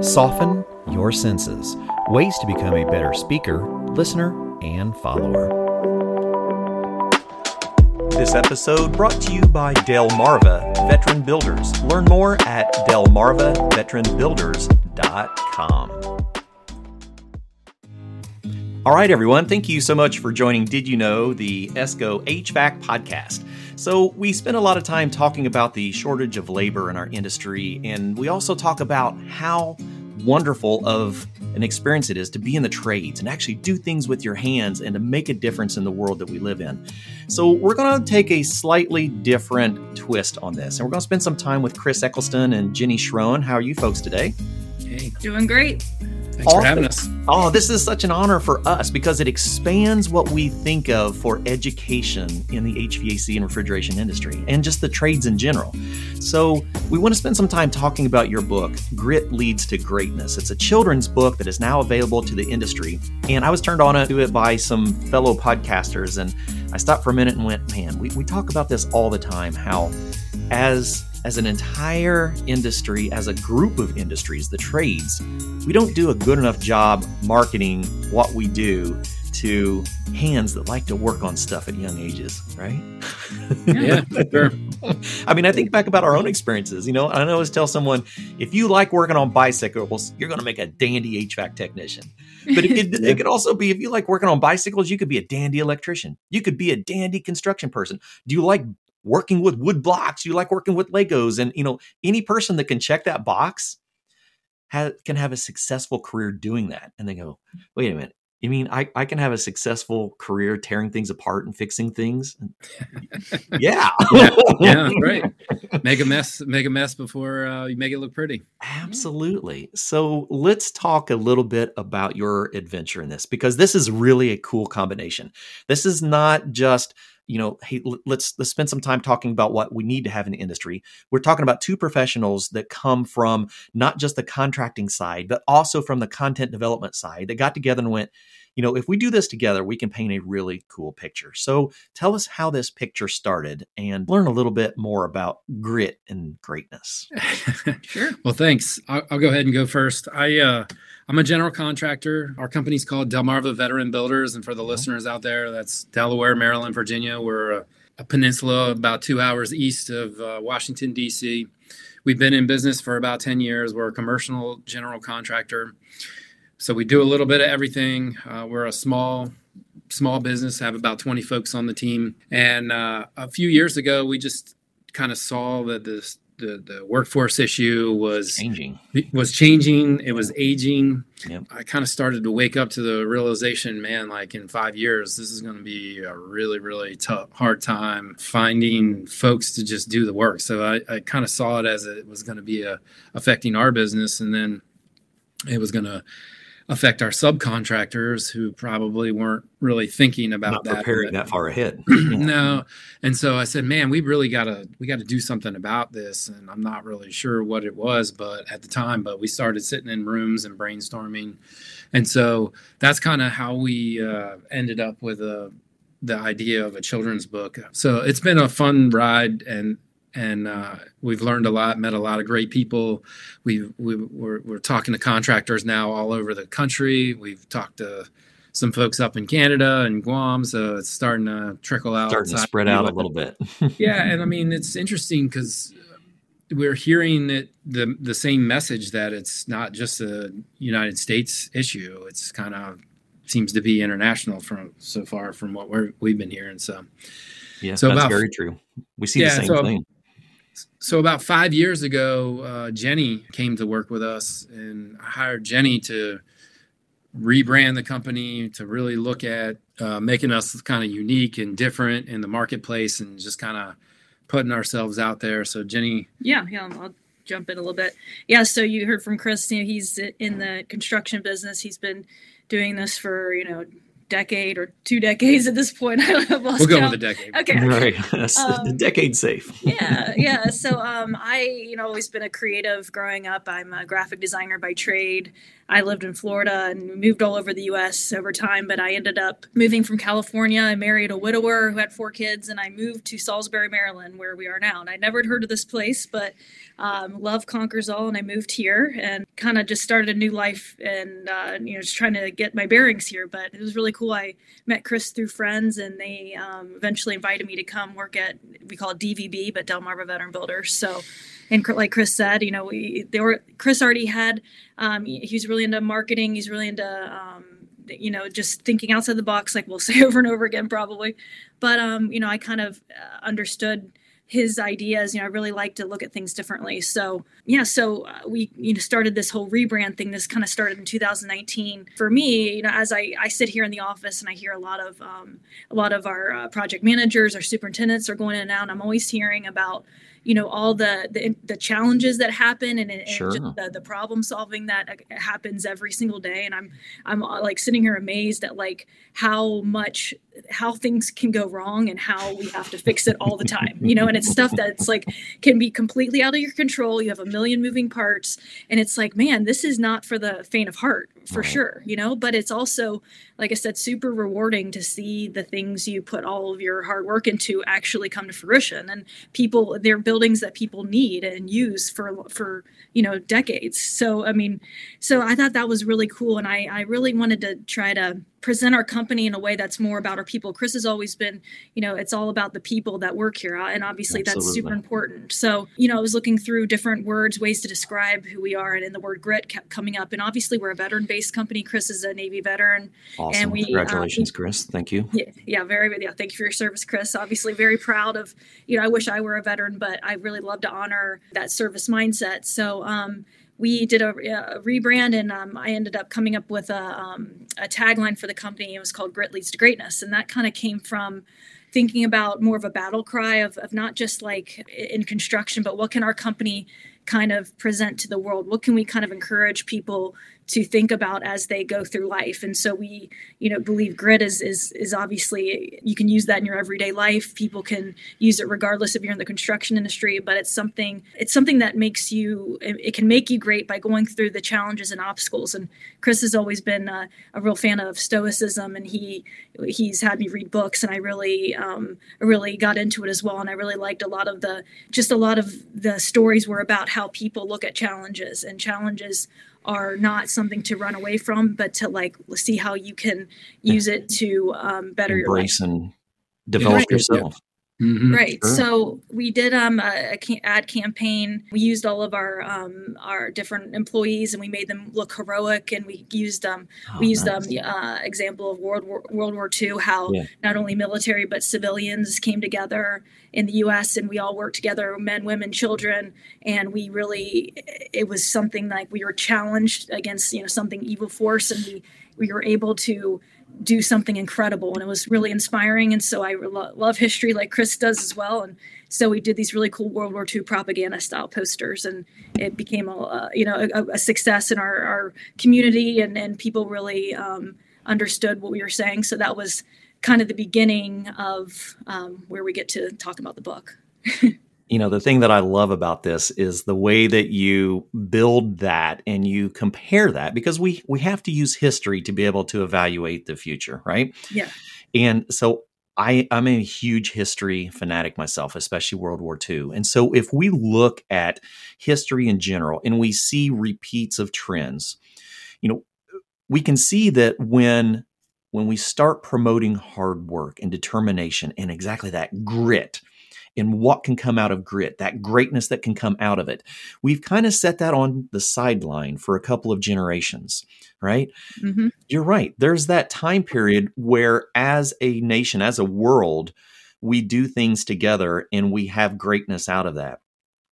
Soften your senses. Ways to become a better speaker, listener, and follower. This episode brought to you by Delmarva Veteran Builders. Learn more at delmarvaveteranbuilders.com. All right, everyone. Thank you so much for joining Did You Know, the ESCO HVAC podcast. So, we spend a lot of time talking about the shortage of labor in our industry, and we also talk about how wonderful of an experience it is to be in the trades and actually do things with your hands and to make a difference in the world that we live in. So, we're going to take a slightly different twist on this, and we're going to spend some time with Chris Eccleston and Jenny Schroen. How are you folks today? Hey, Doing great. Thanks for having us. Oh, this is such an honor for us because it expands what we think of for education in the HVAC and refrigeration industry and just the trades in general. So, we want to spend some time talking about your book, Grit Leads to Greatness. It's a children's book that is now available to the industry. And I was turned on to it by some fellow podcasters. And I stopped for a minute and went, man, we, we talk about this all the time how, as as an entire industry, as a group of industries, the trades, we don't do a good enough job marketing what we do to hands that like to work on stuff at young ages, right? Yeah, sure. I mean, I think back about our own experiences. You know, I always tell someone if you like working on bicycles, you're going to make a dandy HVAC technician. But it could, it could also be if you like working on bicycles, you could be a dandy electrician. You could be a dandy construction person. Do you like working with wood blocks? You like working with Legos? And, you know, any person that can check that box ha- can have a successful career doing that. And they go, wait a minute. You mean I, I can have a successful career tearing things apart and fixing things? yeah. Yeah, yeah, right. Make a mess, make a mess before uh, you make it look pretty. Absolutely. So let's talk a little bit about your adventure in this because this is really a cool combination. This is not just you know hey let's let's spend some time talking about what we need to have in the industry. We're talking about two professionals that come from not just the contracting side but also from the content development side. That got together and went you know if we do this together we can paint a really cool picture so tell us how this picture started and learn a little bit more about grit and greatness Sure. well, thanks. I'll, I'll go ahead and go first. I uh, I'm a general contractor. Our company's called Delmarva Veteran Builders, and for the listeners out there, that's Delaware, Maryland, Virginia. We're a, a peninsula about two hours east of uh, Washington D.C. We've been in business for about ten years. We're a commercial general contractor, so we do a little bit of everything. Uh, we're a small small business, have about 20 folks on the team. And uh, a few years ago, we just kind of saw that this the, the workforce issue was changing was changing. It was aging. Yep. I kind of started to wake up to the realization, man, like in five years, this is going to be a really, really tough, hard time finding folks to just do the work. So I, I kind of saw it as it was going to be a, affecting our business, and then it was going to affect our subcontractors who probably weren't really thinking about not that. preparing that far ahead. No. And so i said man we really gotta we gotta do something about this. And i'm not really sure what it was but at the time but we started sitting in rooms and brainstorming. And so that's kind of how we uh, ended up with a the idea of a children's book. So it's been a fun ride and and uh, we've learned a lot, met a lot of great people. We we we're, we're talking to contractors now all over the country. We've talked to some folks up in Canada and Guam, so it's starting to trickle out. starting to spread out a little bit yeah, and I mean it's interesting because we're hearing it, the the same message that it's not just a United States issue. It's kind of seems to be international from so far from what we're we've been hearing. So yeah So that's about- very true we see Yeah, the same so- thing so about five years ago, uh, Jenny came to work with us, and I hired Jenny to rebrand the company to really look at uh, making us kind of unique and different in the marketplace, and just kind of putting ourselves out there. So Jenny, Yeah, yeah. I'll jump in a little bit. Yeah. So you heard from Chris. You know, he's in the construction business. He's been doing this for you know decade or two decades at this point. we'll go count. with a decade. Okay. Right. Um, decade safe. yeah. Yeah. So um, I, you know, always been a creative growing up. I'm a graphic designer by trade. I lived in Florida and moved all over the US over time, but I ended up moving from California. I married a widower who had four kids, and I moved to Salisbury, Maryland, where we are now. And I'd never heard of this place, but um, love conquers all, and I moved here and kind of just started a new life and, uh, you know, just trying to get my bearings here. But it was really cool. I met Chris through friends, and they um, eventually invited me to come work at, we call it DVB, but Delmarva Veteran Builders. So and like Chris said, you know, we they were Chris already had um, he's really into marketing. He's really into um, you know just thinking outside the box, like we'll say over and over again probably. But um, you know, I kind of uh, understood his ideas. You know, I really like to look at things differently. So yeah, so uh, we you know started this whole rebrand thing. This kind of started in 2019. For me, you know, as I I sit here in the office and I hear a lot of um, a lot of our uh, project managers, our superintendents are going in and out. And I'm always hearing about you know all the the, the challenges that happen and, and sure. the, the problem solving that uh, happens every single day and i'm i'm uh, like sitting here amazed at like how much how things can go wrong and how we have to fix it all the time you know and it's stuff that's like can be completely out of your control. You have a million moving parts and it's like man this is not for the faint of heart for right. sure you know? But it's also like i said super rewarding to see the things you put all of your hard work into actually come to fruition. And people they're buildings that people need and use for for you know decades. So i mean so i thought that was really cool and i i really wanted to try to present our company in a way that's more about our people. Chris has always been, you know, it's all about the people that work here. Uh, and obviously Absolutely. that's super important. So, you know, I was looking through different words, ways to describe who we are. And, and the word grit kept coming up. And obviously we're a veteran based company. Chris is a Navy veteran. Awesome. And we, Congratulations, um, Chris. Thank you. Yeah, yeah, very, yeah. Thank you for your service, Chris. Obviously very proud of, you know, I wish I were a veteran, but I really love to honor that service mindset. So, um, we did a, a rebrand and um, I ended up coming up with a, um, a tagline for the company. It was called Grit Leads to Greatness. And that kind of came from thinking about more of a battle cry of, of not just like in construction, but what can our company kind of present to the world? What can we kind of encourage people to think about as they go through life. And so we, you know, believe grit is is is obviously you can use that in your everyday life. People can use it regardless if you're in the construction industry, but it's something it's something that makes you it can make you great by going through the challenges and obstacles. And Chris has always been a, a real fan of stoicism, and he he's had me read books, and I really um, really got into it as well. And I really liked a lot of the just a lot of the stories were about how people look at challenges and challenges are not something to run away from, but to like see how you can use it to um, better Embrace your life. and develop right. yourself. Mm-hmm. Right. Sure. So we did um, a, a, ad campaign. We used all of our um, our different employees and we made them look heroic. And we used um, oh, we used nice. um, uh, example of World War World War II, how yeah. not only military but civilians came together in the U.S. and we all worked together, men, women, children, and we really it was something like we were challenged against you know something evil force, and we we were able to do something incredible and it was really inspiring and so i lo- love history like chris does as well and so we did these really cool world war ii propaganda style posters and it became a you know a, a, success in our, our community and, and people really um, understood what we were saying so that was kind of the beginning of um, where we get to talk about the book you know the thing that i love about this is the way that you build that and you compare that because we we have to use history to be able to evaluate the future right yeah and so I, I'm a huge history fanatic myself, especially World War II. And so, if we look at history in general and we see repeats of trends, you know, we can see that when when we start promoting hard work and determination and exactly that grit, and what can come out of grit, that greatness that can come out of it. We've kind of set that on the sideline for a couple of generations, right? Mm-hmm. You're right. There's that time period where, as a nation, as a world, we do things together and we have greatness out of that.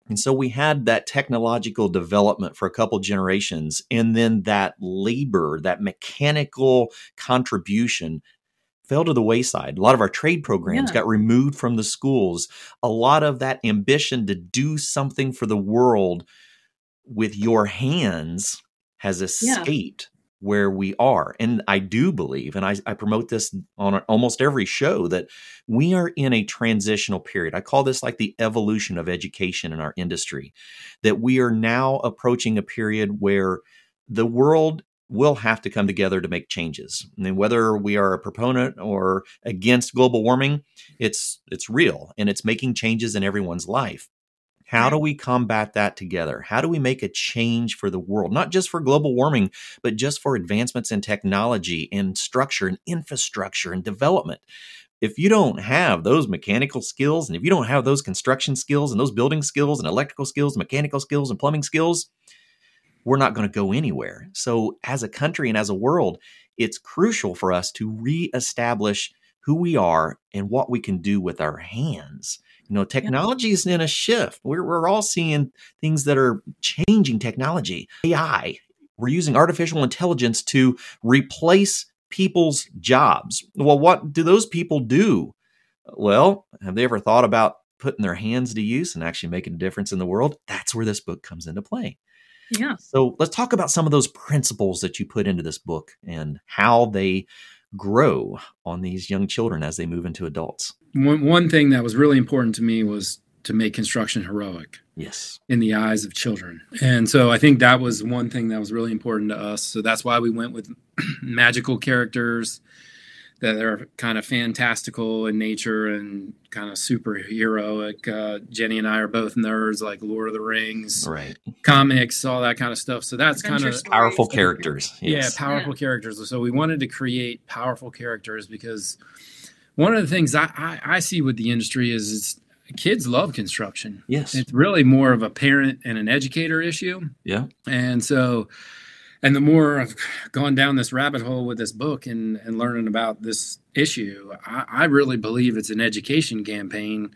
And so we had that technological development for a couple generations, and then that labor, that mechanical contribution fell to the wayside. A lot of our trade programs yeah. got removed from the schools. A lot of that ambition to do something for the world with your hands has escaped. where we are. And I do believe, and I, I, promote this on almost every show, that we are in a transitional period. I call this like the evolution of education in our industry, that we are now approaching a period where the world will have to come together to make changes. I mean, whether we are a proponent or against global warming, it's it's real and it's making changes in everyone's life. How do we combat that together? How do we make a change for the world, not just for global warming, but just for advancements in technology and structure and infrastructure and development? If you don't have those mechanical skills and if you don't have those construction skills and those building skills and electrical skills, mechanical skills and plumbing skills, we're not going to go anywhere. So, as a country and as a world, it's crucial for us to reestablish who we are and what we can do with our hands. You know, technology is in a shift. We're, we're all seeing things that are changing technology. AI, we're using artificial intelligence to replace people's jobs. Well, what do those people do? Well, have they ever thought about putting their hands to use and actually making a difference in the world? That's where this book comes into play. Yeah. So let's talk about some of those principles that you put into this book and how they grow on these young children as they move into adults. One, one thing that was really important to me was to make construction heroic. Yes. In the eyes of children. And so I think that was one thing that was really important to us. So that's why we went with magical characters that are kind of fantastical in nature and kind of superheroic. Uh, Jenny and I are both nerds, like Lord of the Rings, right? Comics, all that kind of stuff. So that's kind of powerful characters. Yes. Yeah, powerful yeah. characters. So we wanted to create powerful characters because one of the things I, I, I see with the industry is it's kids love construction. Yes, it's really more of a parent and an educator issue. Yeah, and so and the more I've gone down this rabbit hole with this book and, and learning about this issue, I, I really believe it's an education campaign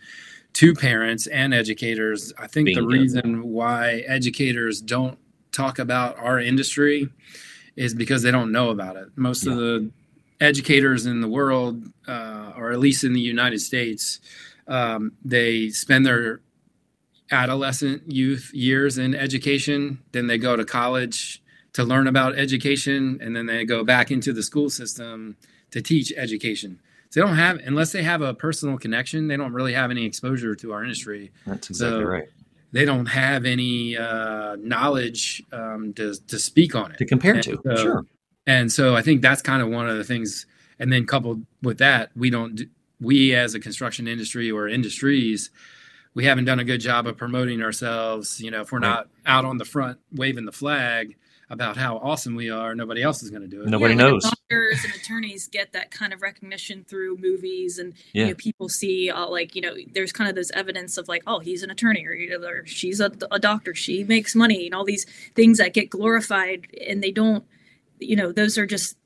to parents and educators. I think Being the reason why educators don't talk about our industry is because they don't know about it. Most yeah. of the educators in the world, uh, or at least in the United States, um, they spend their adolescent youth years in education, then they go to college to learn about education and then they go back into the school system to teach education. So they don't have unless they have a personal connection, they don't really have any exposure to our industry. That's exactly so right. They don't have any uh, knowledge um, to to speak on it to compare and to. So, sure. And so I think that's kind of one of the things. And then coupled with that, we don't we as a construction industry or industries we haven't done a good job of promoting ourselves. You know, if we're right. not out on the front waving the flag, about how awesome we are. Nobody else is going to do it. Nobody yeah, knows. Doctors and attorneys get that kind of recognition through movies, and yeah. you know, people see uh, like you know, there's kind of this evidence of like, oh, he's an attorney, or, you know, or she's a, a doctor, she makes money, and all these things that get glorified, and they don't, you know, those are just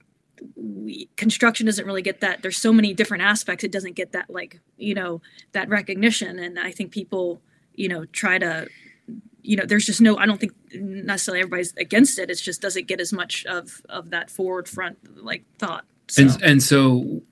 we, construction doesn't really get that there's so many different aspects it doesn't get that like you know that recognition and i think people you know try to you know there's just no i don't think necessarily everybody's against it it's just doesn't get as much of of that forward front like thought so. And, and so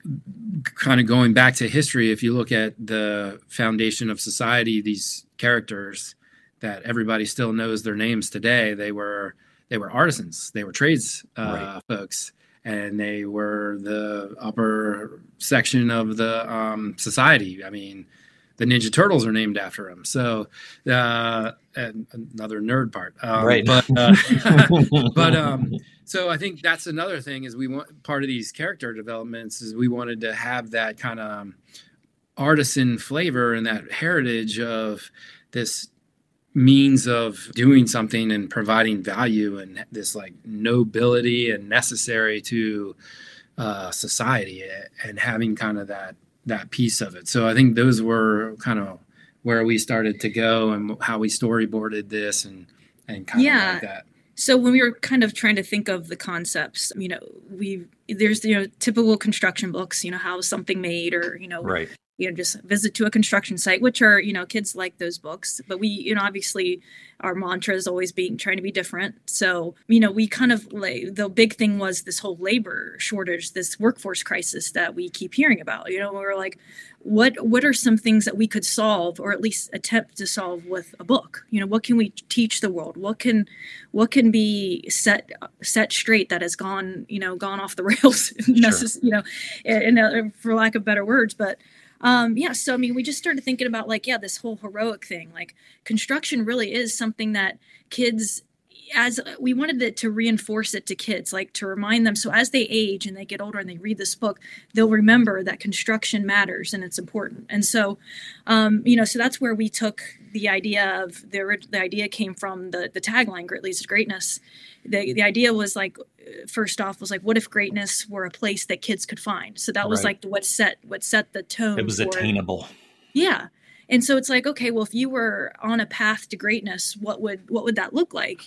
kind of going back to history if you look at the foundation of society these characters that everybody still knows their names today they were they were artisans they were trades uh, right. folks and they were the upper section of the um, society i mean the Ninja Turtles are named after him. So, uh, another nerd part, um, right? But, uh, but um, so I think that's another thing is we want part of these character developments is we wanted to have that kind of um, artisan flavor and that heritage of this means of doing something and providing value and this like nobility and necessary to uh, society and having kind of that that piece of it. So I think those were kind of where we started to go and how we storyboarded this and and kind yeah. of like that. So when we were kind of trying to think of the concepts, you know, we there's you know typical construction books, you know, how something made or you know, right. You know just visit to a construction site which are you know kids like those books but we you know obviously our mantra is always being trying to be different. So you know we kind of like the big thing was this whole labor shortage this workforce crisis that we keep hearing about you know we we're like what what are some things that we could solve or at least attempt to solve with a book? You know what can we teach the world? What can what can be set set straight that has gone you know gone off the rails sure. you know in, in, for lack of better words but um, yeah, so I mean, we just started thinking about like, yeah, this whole heroic thing. Like, construction really is something that kids as we wanted it to reinforce it to kids like to remind them so as they age and they get older and they read this book they'll remember that construction matters and it's important. And so um, you know so that's where we took the idea of the, the idea came from the the tagline grit leads to greatness. The, the idea was like first off was like what if greatness were a place that kids could find? So that was right. like what set what set the tone it was attainable. Yeah. And so it's like okay well if you were on a path to greatness what would what would that look like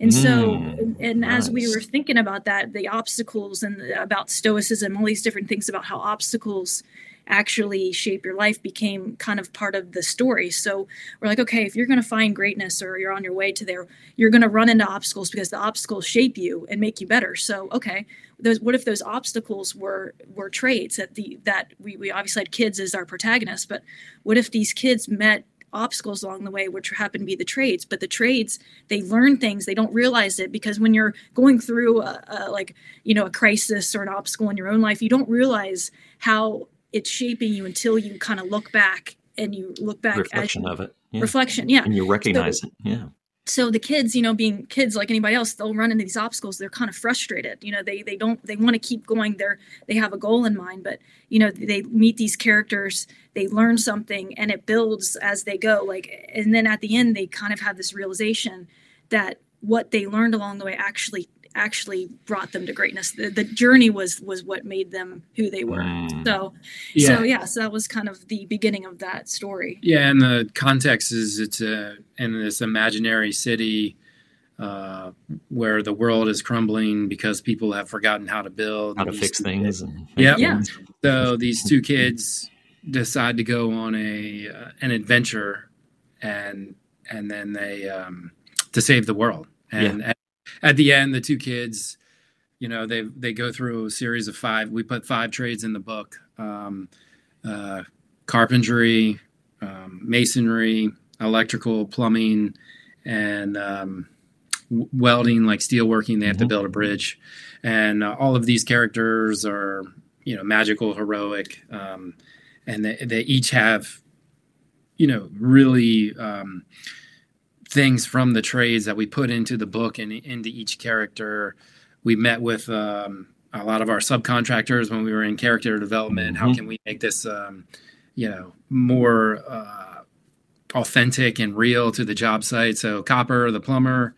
and so mm, and, nice. as we were thinking about that the obstacles and the, about stoicism all these different things about how obstacles actually shape your life became kind of part of the story. So we're like, okay, if you're going to find greatness or you're on your way to there, you're going to run into obstacles because the obstacles shape you and make you better. So okay, those what if those obstacles were were traits that the that we, we obviously had kids as our protagonists, but what if these kids met obstacles along the way which happen to be the trades but the trades they learn things they don't realize it because when you're going through a, a, like you know a crisis or an obstacle in your own life you don't realize how it's shaping you until you kind of look back and you look back reflection you, of it. Yeah. reflection yeah. And you recognize so, it. Yeah so the kids you know being kids like anybody else they'll run into these obstacles. They're kind of frustrated you know they they don't they want to keep going they're they have a goal in mind but you know they meet these characters they learn something and it builds as they go like and then at the end they kind of have this realization that what they learned along the way actually actually brought them to greatness. The, the journey was was what made them who they were. Mm. So, yeah. so yeah, so that was kind of the beginning of that story. Yeah, and the context is it's a in this imaginary city uh, where the world is crumbling because people have forgotten how to build, how to fix things. yep. Yeah. So these two kids decide to go on a uh, an adventure, and and then they um, to save the world. And, yeah at the end, the two kids, you know, they they go through a series of five. We put five trades in the book: um, uh, carpentry, um, masonry, electrical, plumbing, and um, welding, like steelworking. They have mm-hmm. to build a bridge, and uh, all of these characters are, you know, magical, heroic, um, and they, they each have, you know, really um, things from the trades that we put into the book and into each character. We met with um, a lot of our subcontractors when we were in character development. Mm-hmm. How can we make this, um, you know, more uh, authentic and real to the job site? So Copper, the plumber,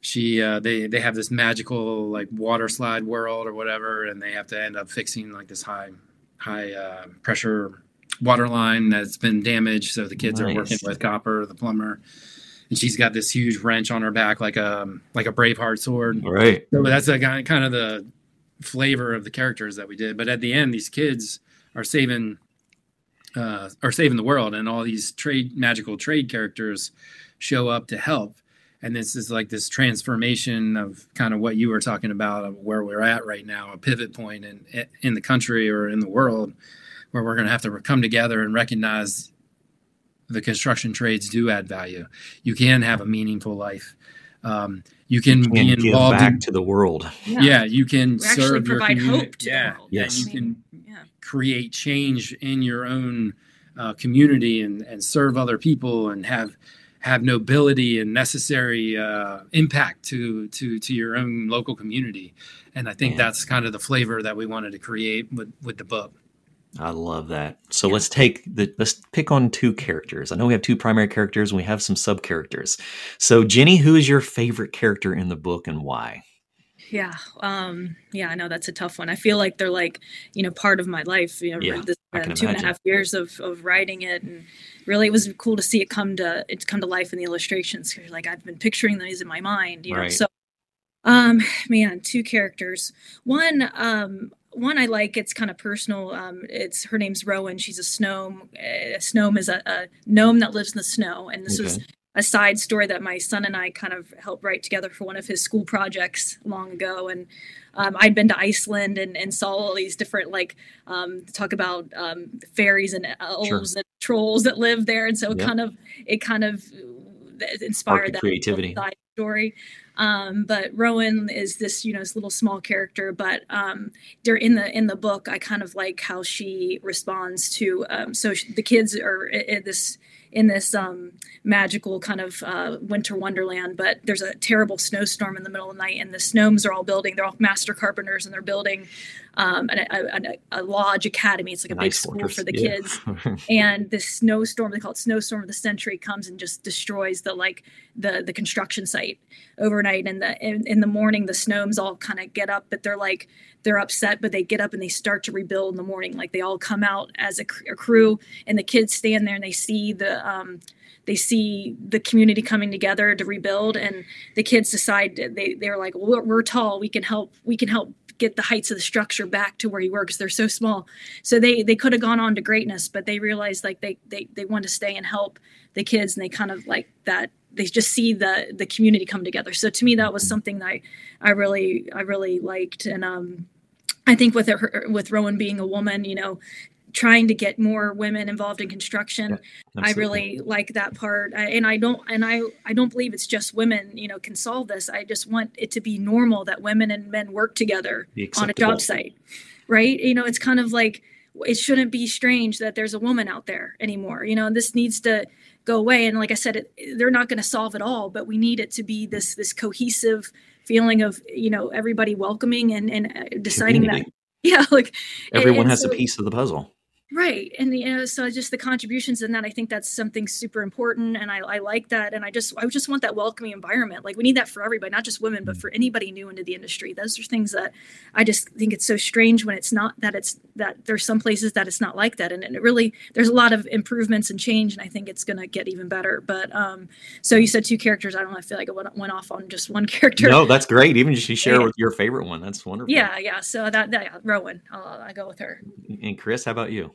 she uh, they they have this magical like water slide world or whatever, and they have to end up fixing like this high high uh, pressure water line that's been damaged. So the kids nice. are working with Copper, the plumber and she's got this huge wrench on her back, like a like a Braveheart sword. Right. So that's a kind of the flavor of the characters that we did. But at the end, these kids are saving uh, are saving the world, and all these trade magical trade characters show up to help. And this is like this transformation of kind of what you were talking about of where we're at right now, a pivot point in in the country or in the world, where we're going to have to come together and recognize the construction trades do add value. You can have a meaningful life. Um, you can, you can be involved back in, to the world. Yeah, yeah you can we serve your community. yeah, yes. you can yeah. create change in your own uh, community and, and serve other people and have have nobility and necessary uh, impact to to to your own local community. And I think that's kind of the flavor that we wanted to create with with the book. I love that. So yeah. let's take the let's pick on two characters. I know we have two primary characters and we have some sub characters. So Jenny, who is your favorite character in the book and why? Yeah, um, yeah, I know that's a tough one. I feel like they're like, you know, part of my life. You know, yeah, this, uh, two and a half years of, of writing it, and really, it was cool to see it come to it come to life in the illustrations. Like I've been picturing these in my mind, you know. So um man two characters one um one I like. It's kind of personal. Um, it's her name's Rowan. She's a gnome. A gnome is a, a gnome that lives in the snow, and this okay. was a side story that my son and I kind of helped write together for one of his school projects long ago. And um, I'd been to Iceland and, and saw all these different like um, talk about um, fairies and elves sure. and trolls that live there, and so it kind of it kind of inspired that creativity story. Um, but Rowan is this, you know, this little small character. But um, in the in the book, I kind of like how she responds to. Um, so she, the kids are in this in this um, magical kind of uh, winter wonderland, but there's a terrible snowstorm in the middle of the night, and the gnomes are all building. They're all master carpenters, and they're building um, a, a, a, lodge academy. It's like a nice big school for the yeah. kids. and this snowstorm, they call it snowstorm of the century, comes and just destroys the like the the construction site overnight. And the in, in the morning, the gnomes all kind of get up, but they're like they're upset, but they get up and they start to rebuild in the morning. Like they all come out as a, a crew, and the kids stand there and they see the um, they see the community coming together to rebuild, and the kids decide they they're like, well, we're, we're tall, we can help, we can help get the heights of the structure back to where you were because they're so small. So they they could have gone on to greatness, but they realized like they they they want to stay and help the kids, and they kind of like that they just see the the community come together. So to me, that was something that I, I really I really liked, and um, I think with her with Rowan being a woman, you know, trying to get more women involved in construction. Yeah, i really like that part. And i don't and i i don't believe it's just women you know can solve this. I just want it to be normal that women and men work together on a job site right? You know it's kind of like it shouldn't be strange that there's a woman out there anymore you know this needs to go away. And like i said it, they're not going to solve it all but we need it to be this this cohesive feeling of you know everybody welcoming and and uh, deciding Community. that. Yeah like everyone has so, a piece of the puzzle Right. And you know, so just the contributions in that, I think that's something super important. And I, I like that. And I just, I just want that welcoming environment. Like we need that for everybody, not just women, but mm. for anybody new into the industry. Those are things that I just think it's so strange when it's not that it's that there's some places that it's not like that. And, and it really, there's a lot of improvements and change. And I think it's going to get even better. But um, so you said two characters. I don't know. I feel like I went, went off on just one character. No, that's great. Even just you share yeah. with your favorite one. That's wonderful. Yeah. Yeah. So that, that yeah, Rowan, I'll, I go with her. And Chris, how about you?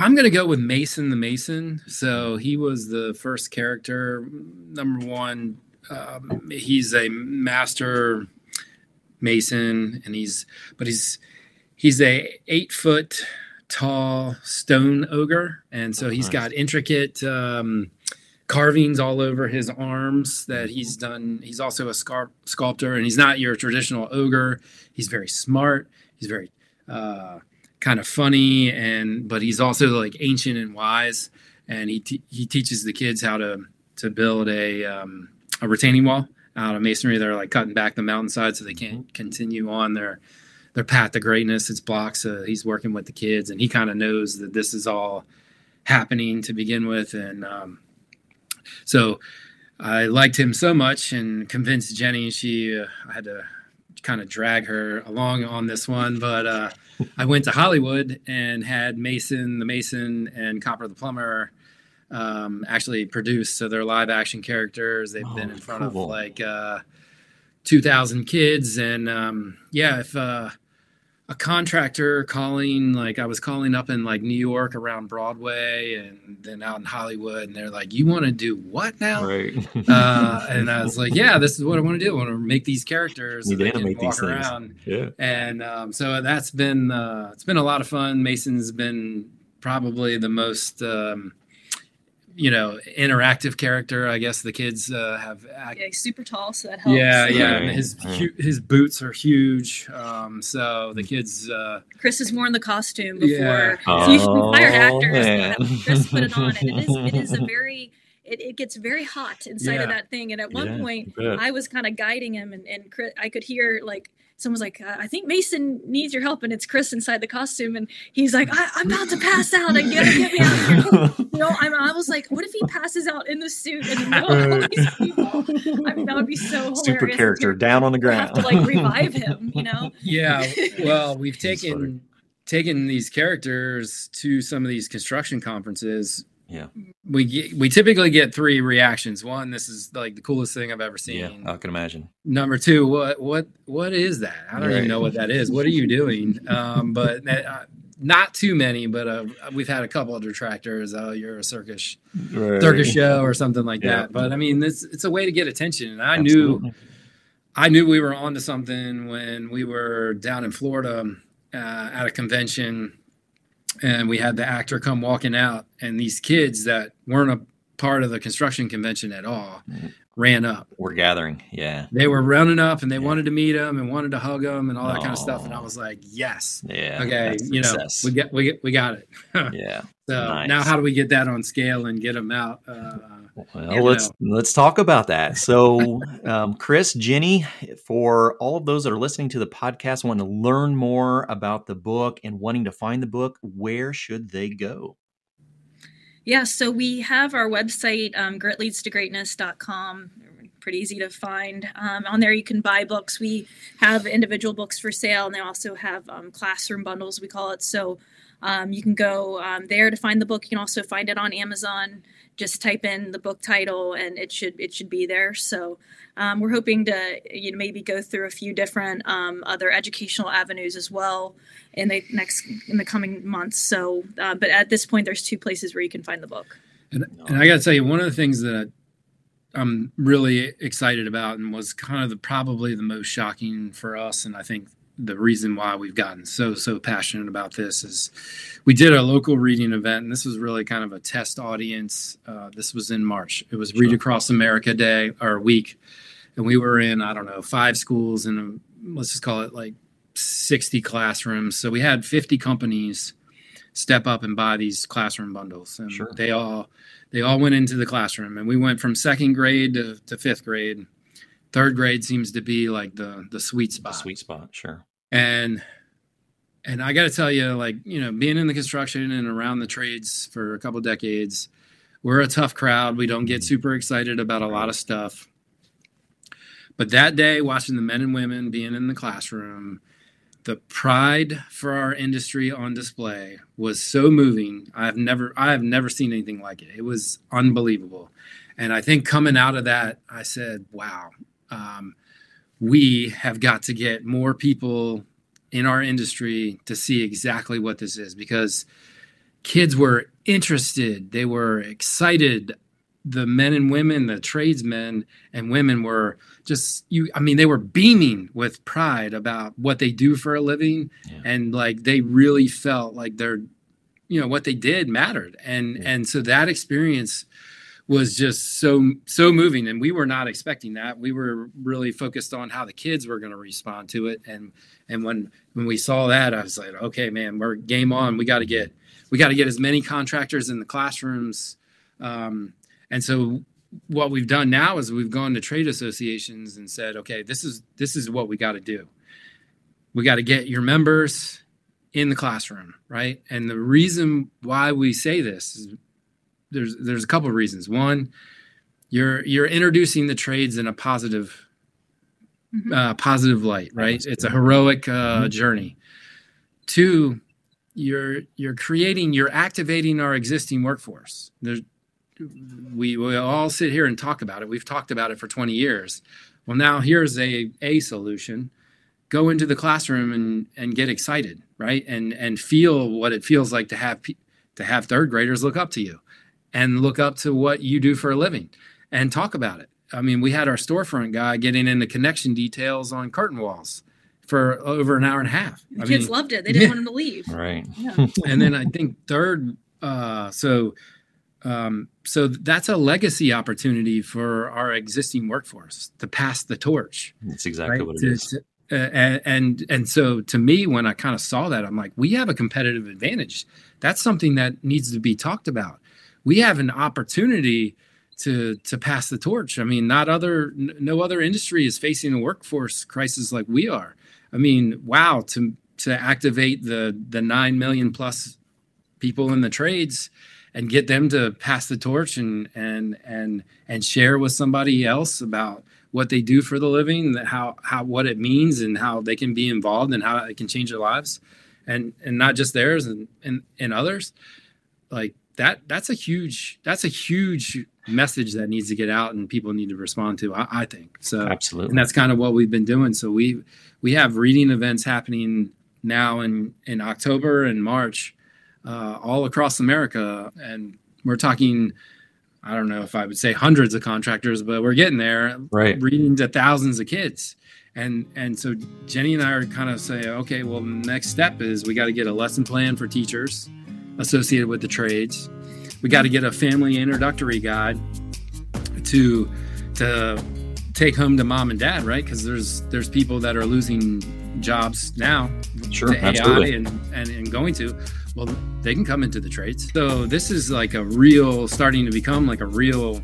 I'm gonna go with Mason the Mason. So he was the first character. Number one, um, he's a master mason, and he's but he's he's a eight foot tall stone ogre, and so he's got intricate um, carvings all over his arms that he's done. He's also a scar- sculptor, and he's not your traditional ogre. He's very smart. He's very uh, kind of funny and but he's also like ancient and wise and he t- he teaches the kids how to to build a um, a retaining wall out of masonry they're like cutting back the mountainside so they can't mm-hmm. continue on their their path to greatness it's blocks uh, he's working with the kids and he kind of knows that this is all happening to begin with and um, so i liked him so much and convinced jenny she uh, i had to kind of drag her along on this one, but uh, I went to Hollywood and had Mason the Mason and Copper the Plumber um, actually produced. So they're live action characters. They've oh, been in front cool. of like uh, 2,000 kids. And um, yeah, if uh, a contractor calling like i was calling up in like new york around broadway and then out in hollywood and they're like you want to do what now? Right. Uh, and i was like yeah this is what i want to do. I want to make these characters and they can walk around. Yeah. And um, so that's been uh, it's been a lot of fun. Mason's been probably the most um, you know interactive character. I guess the kids uh, have. Act- yeah, he's super tall, so that helps. Yeah, yeah. His his boots are huge, um, so the kids. Uh, Chris has worn the costume before. Yeah. So oh, usually hired actors. Man. Chris put it on, and it is it is a very it, it gets very hot inside yeah. of that thing. And at one yeah, point, I was kind of guiding him, and, and Chris, I could hear like someone's like, uh, I think Mason needs your help, and it's Chris inside the costume, and he's like, I, am about to pass out, and get, get me out here. you know, I'm, I was like, what if he passes out in the suit and you know all these people? I mean, that would be so hilarious. super character down on the ground. have to like revive him, you know? Yeah. Well, we've taken taken these characters to some of these construction conferences Yeah. We we typically get three reactions. One, this is like the coolest thing I've ever seen. Yeah, I can imagine. Number two, what what what is that? I don't Right. even know what that is. What are you doing? Um, but uh, not too many. But uh, we've had a couple of detractors. Oh, you're a circus circus show or something like Yeah. that. But I mean, it's it's a way to get attention. And I knew I knew we were onto something when we were down in Florida uh, at a convention, and we had the actor come walking out, and these kids that weren't a part of the construction convention at all Mhm. ran up. We're gathering. Yeah. They were running up, and they Yeah. wanted to meet him and wanted to hug him and all that kind of stuff. And I was like, "Yes, Yeah. okay, you know, we get we get we got it." yeah. So Nice. now, how do we get that on scale and get them out? Uh, Well, you let's let's talk about that. So, um, Chris, Jenny, for all of those that are listening to the podcast, want to learn more about the book and wanting to find the book, where should they go? Yeah, so we have our website, um, gritleadstogreatness.com. Pretty easy to find. Um, on there, you can buy books. We have individual books for sale, and they also have um, classroom bundles, we call it. So um, you can go um, there to find the book. You can also find it on Amazon. Just type in the book title, and it should it should be there. So um, we're hoping to you know maybe go through a few different um, other educational avenues as well in the next in the coming months. So, uh, but at this point, there's two places where you can find the book. And, and I got to tell you, one of the things that I'm really excited about and was kind of the, probably the most shocking for us, and I think the reason why we've gotten so so passionate about this is we did a local reading event, and this was really kind of a test audience. Uh, this was in March. It was Read Across America Day or week, and we were in I don't know five schools and let's just call it like 60 classrooms. So we had 50 companies step up and buy these classroom bundles, and Sure. they all they all went into the classroom and we went from second grade to, to fifth grade third grade seems to be like the the sweet The spot sweet spot, sure. And and i got to tell you like you know being in the construction and around the trades for a couple decades we're a tough crowd. We don't get super excited about a lot of stuff. But that day watching the men and women being in the classroom the pride for our industry on display was so moving. I've never i have never seen anything like it. It was unbelievable. And i think coming out of that i said wow. Um, we have got to get more people in our industry to see exactly what this is because kids were interested they were excited the men and women the tradesmen and women were just you i mean they were beaming with pride about what they do for a living Yeah. and like they really felt like their you know what they did mattered and Yeah. and so that experience was just so so moving and we were not expecting that. We were really focused on how the kids were going to respond to it and and when when we saw that i was like okay man we're game on. We got to get we got to get as many contractors in the classrooms. Um, and so what we've done now is we've gone to trade associations and said okay this is this is what we got to do. We got to get your members in the classroom right? And the reason why we say this is there's there's a couple of reasons. One you're you're introducing the trades in a positive Mhm. uh, positive light right? it's a heroic uh, Mhm. journey. Two you're you're creating you're activating our existing workforce. There's we we all sit here and talk about it. We've talked about it for 20 years. Well now here's a a solution. Go into the classroom and and get excited right? And and feel what it feels like to have pe- to have third graders look up to you and look up to what you do for a living and talk about it i mean we had our storefront guy getting into connection details on curtain walls for over an hour and a half The I kids mean, loved it. They didn't yeah. want him to leave. Right. Yeah. and then I think third, uh, so um, so that's a legacy opportunity for our existing workforce to pass the torch, That's exactly right? what it To- is. to- uh, and and and so to me, when I kind of saw that, I'm like, we have a competitive advantage. That's something that needs to be talked about. We have an opportunity to to pass the torch. I mean, not other no other industry is facing a workforce crisis like we are. I mean, wow, to to activate the the nine million plus people in the trades and get them to pass the torch and and and and share with somebody else about what they do for the living, how how what it means and how they can be involved and how it can change their lives, and and not just theirs and and, and others. Like that that's a huge that's a huge message that needs to get out and people need to respond to. I, I think so. Absolutely, and that's kind of what we've been doing. So we we have reading events happening now in in October and March, uh, all across America, and we're talking. I don't know if I would say hundreds of contractors, but we're getting there. Right, reading to thousands of kids, and and so Jenny and I are kind of saying, okay, well, next step is we got to get a lesson plan for teachers associated with the trades. We got to get a family introductory guide to to take home to mom and dad, right? Because there's there's people that are losing jobs now sure, to absolutely. AI and, and and going to well they can come into the trades. So this is like a real starting to become like a real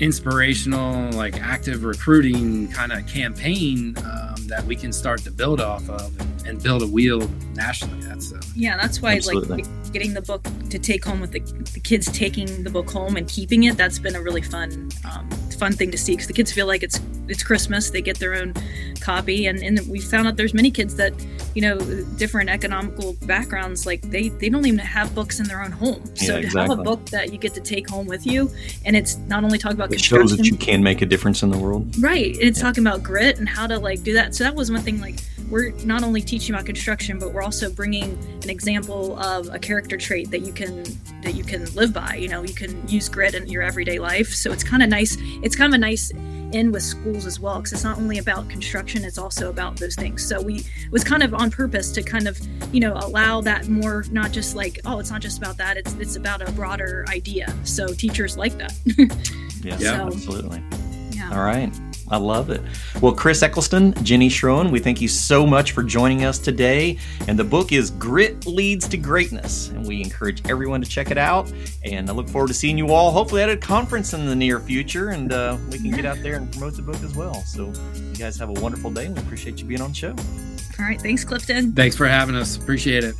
inspirational like active recruiting kind of campaign um, that we can start to build off of and, and build a wheel nationally that's uh, yeah that's why Absolutely. like getting the book to take home with the, the kids taking the book home and keeping it that's been a really fun um, fun thing to see because the kids feel like it's it's christmas they get their own copy and, and we found out there's many kids that you know different economical backgrounds like they they don't even have books in their own home so Yeah, to have a book that you get to take home with you and it's not only talking about it shows that construction you can make a difference in the world. Right. It's Yeah. talking about grit and how to like do that. So that was one thing like we're not only teaching about construction, but we're also bringing an example of a character trait that you can that you can live by. You know, you can use grit in your everyday life. So it's kind of nice. It's kind of a nice in with schools as well because it's not only about construction it's also about those things so we it was kind of on purpose to kind of you know allow that more not just like oh it's not just about that it's it's about a broader idea so teachers like that Yes, Yeah. absolutely. yeah All right. I love it. Well, Chris Eccleston, Jenny Schroen, we thank you so much for joining us today. And the book is Grit Leads to Greatness. And we encourage everyone to check it out. And I look forward to seeing you all, hopefully, at a conference in the near future. And uh, we can get out there and promote the book as well. So you guys have a wonderful day. And we appreciate you being on the show. all right thanks clifton thanks for having us appreciate it